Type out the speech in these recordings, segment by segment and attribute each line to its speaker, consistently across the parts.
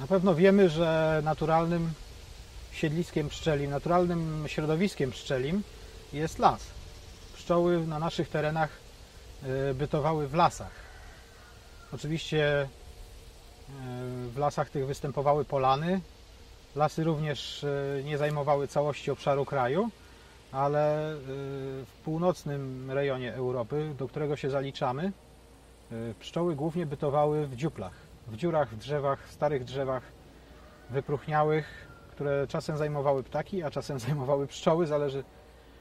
Speaker 1: Na pewno wiemy, że naturalnym siedliskiem pszczelim, naturalnym środowiskiem pszczelim jest las. Pszczoły na naszych terenach y, bytowały w lasach. Oczywiście y, w lasach tych występowały polany. Lasy również y, nie zajmowały całości obszaru kraju, ale w północnym rejonie Europy, do którego się zaliczamy, pszczoły głównie bytowały w dziuplach, w dziurach, w drzewach, w starych drzewach wypróchniałych, które czasem zajmowały ptaki, a czasem zajmowały pszczoły, zależy,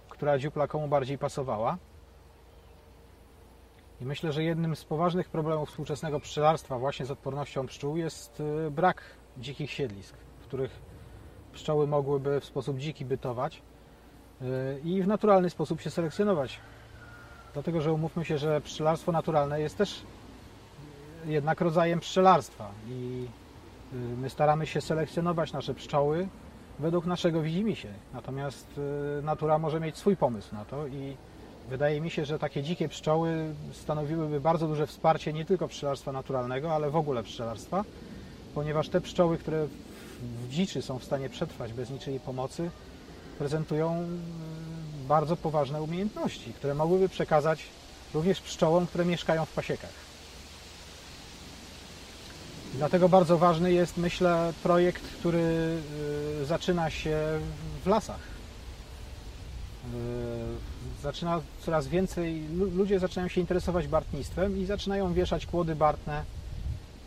Speaker 1: która dziupla komu bardziej pasowała. I myślę, że jednym z poważnych problemów współczesnego pszczelarstwa właśnie z odpornością pszczół jest y, brak dzikich siedlisk, w których pszczoły mogłyby w sposób dziki bytować y, i w naturalny sposób się selekcjonować. Dlatego, że umówmy się, że pszczelarstwo naturalne jest też jednak rodzajem pszczelarstwa i y, my staramy się selekcjonować nasze pszczoły według naszego widzimisię. Natomiast y, natura może mieć swój pomysł na to i wydaje mi się, że takie dzikie pszczoły stanowiłyby bardzo duże wsparcie nie tylko pszczelarstwa naturalnego, ale w ogóle pszczelarstwa, ponieważ te pszczoły, które w- dziczy są w stanie przetrwać bez niczyjej pomocy, prezentują y, bardzo poważne umiejętności, które mogłyby przekazać również pszczołom, które mieszkają w pasiekach. Dlatego bardzo ważny jest, myślę, projekt, który y, zaczyna się w lasach. Y, Zaczyna coraz więcej, lu- ludzie zaczynają się interesować bartnictwem i zaczynają wieszać kłody bartne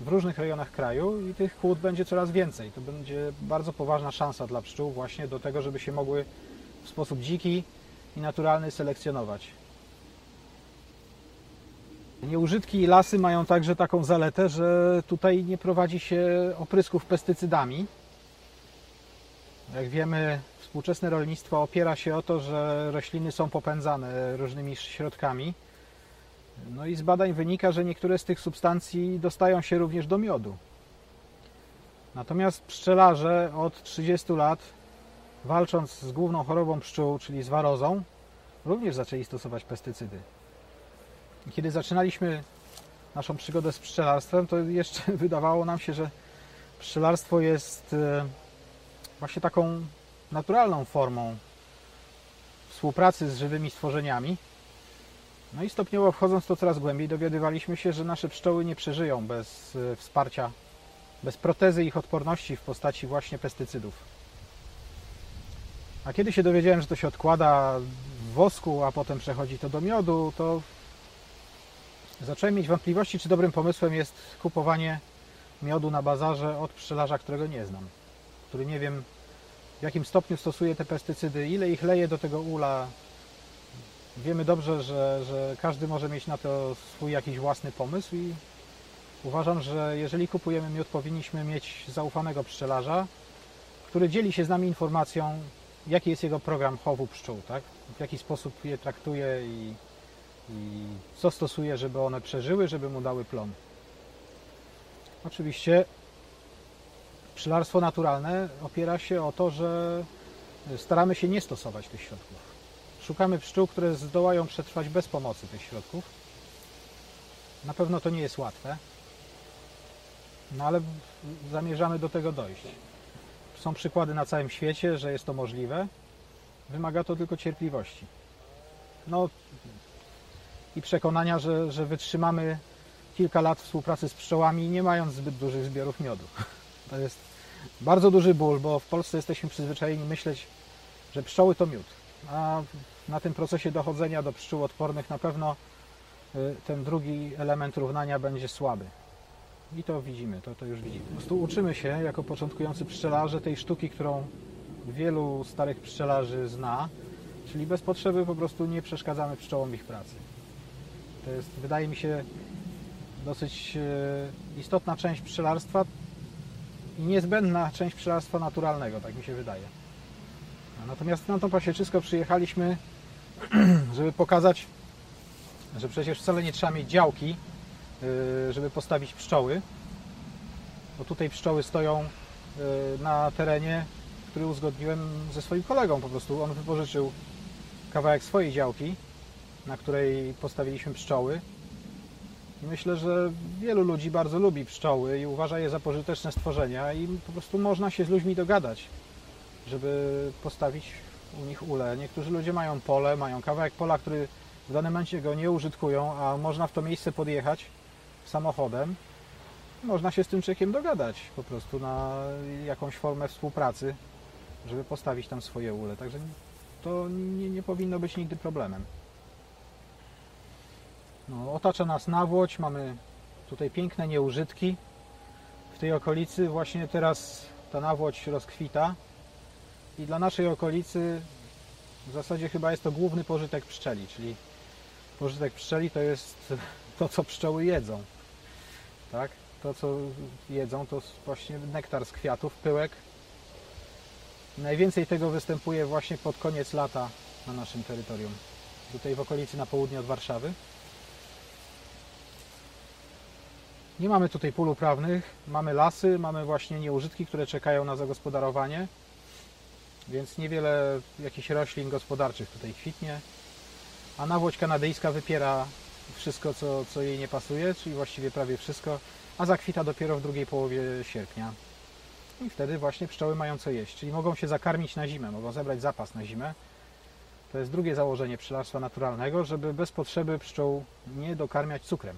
Speaker 1: w różnych rejonach kraju i tych kłód będzie coraz więcej. To będzie bardzo poważna szansa dla pszczół właśnie do tego, żeby się mogły w sposób dziki i naturalny selekcjonować. Nieużytki lasy mają także taką zaletę, że tutaj nie prowadzi się oprysków pestycydami. Jak wiemy, współczesne rolnictwo opiera się o to, że rośliny są popędzane różnymi środkami. No i z badań wynika, że niektóre z tych substancji dostają się również do miodu. Natomiast pszczelarze od 30 lat, walcząc z główną chorobą pszczół, czyli z warozą, również zaczęli stosować pestycydy. Kiedy zaczynaliśmy naszą przygodę z pszczelarstwem, to jeszcze wydawało nam się, że pszczelarstwo jest e, właśnie taką naturalną formą współpracy z żywymi stworzeniami. No i stopniowo wchodząc to coraz głębiej, dowiadywaliśmy się, że nasze pszczoły nie przeżyją bez e, wsparcia, bez protezy ich odporności w postaci właśnie pestycydów. A kiedy się dowiedziałem, że to się odkłada w wosku, a potem przechodzi to do miodu, to zacząłem mieć wątpliwości, czy dobrym pomysłem jest kupowanie miodu na bazarze od pszczelarza, którego nie znam, który nie wiem w jakim stopniu stosuje te pestycydy, ile ich leje do tego ula. Wiemy dobrze, że, że każdy może mieć na to swój jakiś własny pomysł i uważam, że jeżeli kupujemy miód, powinniśmy mieć zaufanego pszczelarza, który dzieli się z nami informacją, jaki jest jego program chowu pszczół, tak? w jaki sposób je traktuje i, i co stosuje, żeby one przeżyły, żeby mu dały plon. Oczywiście pszczelarstwo naturalne opiera się o to, że staramy się nie stosować tych środków. Szukamy pszczół, które zdołają przetrwać bez pomocy tych środków. Na pewno to nie jest łatwe, no ale zamierzamy do tego dojść. Są przykłady na całym świecie, że jest to możliwe. Wymaga to tylko cierpliwości. No i przekonania, że, że wytrzymamy kilka lat współpracy z pszczołami, nie mając zbyt dużych zbiorów miodu. To jest bardzo duży ból, bo w Polsce jesteśmy przyzwyczajeni myśleć, że pszczoły to miód. A na tym procesie dochodzenia do pszczół odpornych na pewno y, ten drugi element równania będzie słaby. I to widzimy, to, to już widzimy. Po prostu uczymy się jako początkujący pszczelarze tej sztuki, którą wielu starych pszczelarzy zna, czyli bez potrzeby po prostu nie przeszkadzamy pszczołom w ich pracy. To jest, wydaje mi się, dosyć y, istotna część pszczelarstwa i niezbędna część pszczelarstwa naturalnego, tak mi się wydaje. Natomiast na tą pasieczysko przyjechaliśmy, żeby pokazać, że przecież wcale nie trzeba mieć działki, y, żeby postawić pszczoły, bo tutaj pszczoły stoją y, na terenie, który uzgodniłem ze swoim kolegą. Po prostu on wypożyczył kawałek swojej działki, na której postawiliśmy pszczoły. Myślę, że wielu ludzi bardzo lubi pszczoły i uważa je za pożyteczne stworzenia i po prostu można się z ludźmi dogadać, żeby postawić u nich ule. Niektórzy ludzie mają pole, mają kawałek pola, który w danym momencie go nie użytkują, a można w to miejsce podjechać samochodem. Można się z tym człowiekiem dogadać po prostu na jakąś formę współpracy, żeby postawić tam swoje ule. Także to nie, nie powinno być nigdy problemem. No, otacza nas nawłoć, mamy tutaj piękne nieużytki. W tej okolicy właśnie teraz ta nawłoć rozkwita i dla naszej okolicy w zasadzie chyba jest to główny pożytek pszczeli, czyli pożytek pszczeli to jest to, co pszczoły jedzą. Tak? To, co jedzą, to właśnie nektar z kwiatów, pyłek. Najwięcej tego występuje właśnie pod koniec lata na naszym terytorium. Tutaj w okolicy na południe od Warszawy. Nie mamy tutaj pól uprawnych, mamy lasy, mamy właśnie nieużytki, które czekają na zagospodarowanie, więc niewiele jakichś roślin gospodarczych tutaj kwitnie, a nawłoć kanadyjska wypiera wszystko, co, co jej nie pasuje, czyli właściwie prawie wszystko, a zakwita dopiero w drugiej połowie sierpnia. I wtedy właśnie pszczoły mają co jeść, czyli mogą się zakarmić na zimę, mogą zebrać zapas na zimę. To jest drugie założenie pszczelarstwa naturalnego, żeby bez potrzeby pszczół nie dokarmiać cukrem.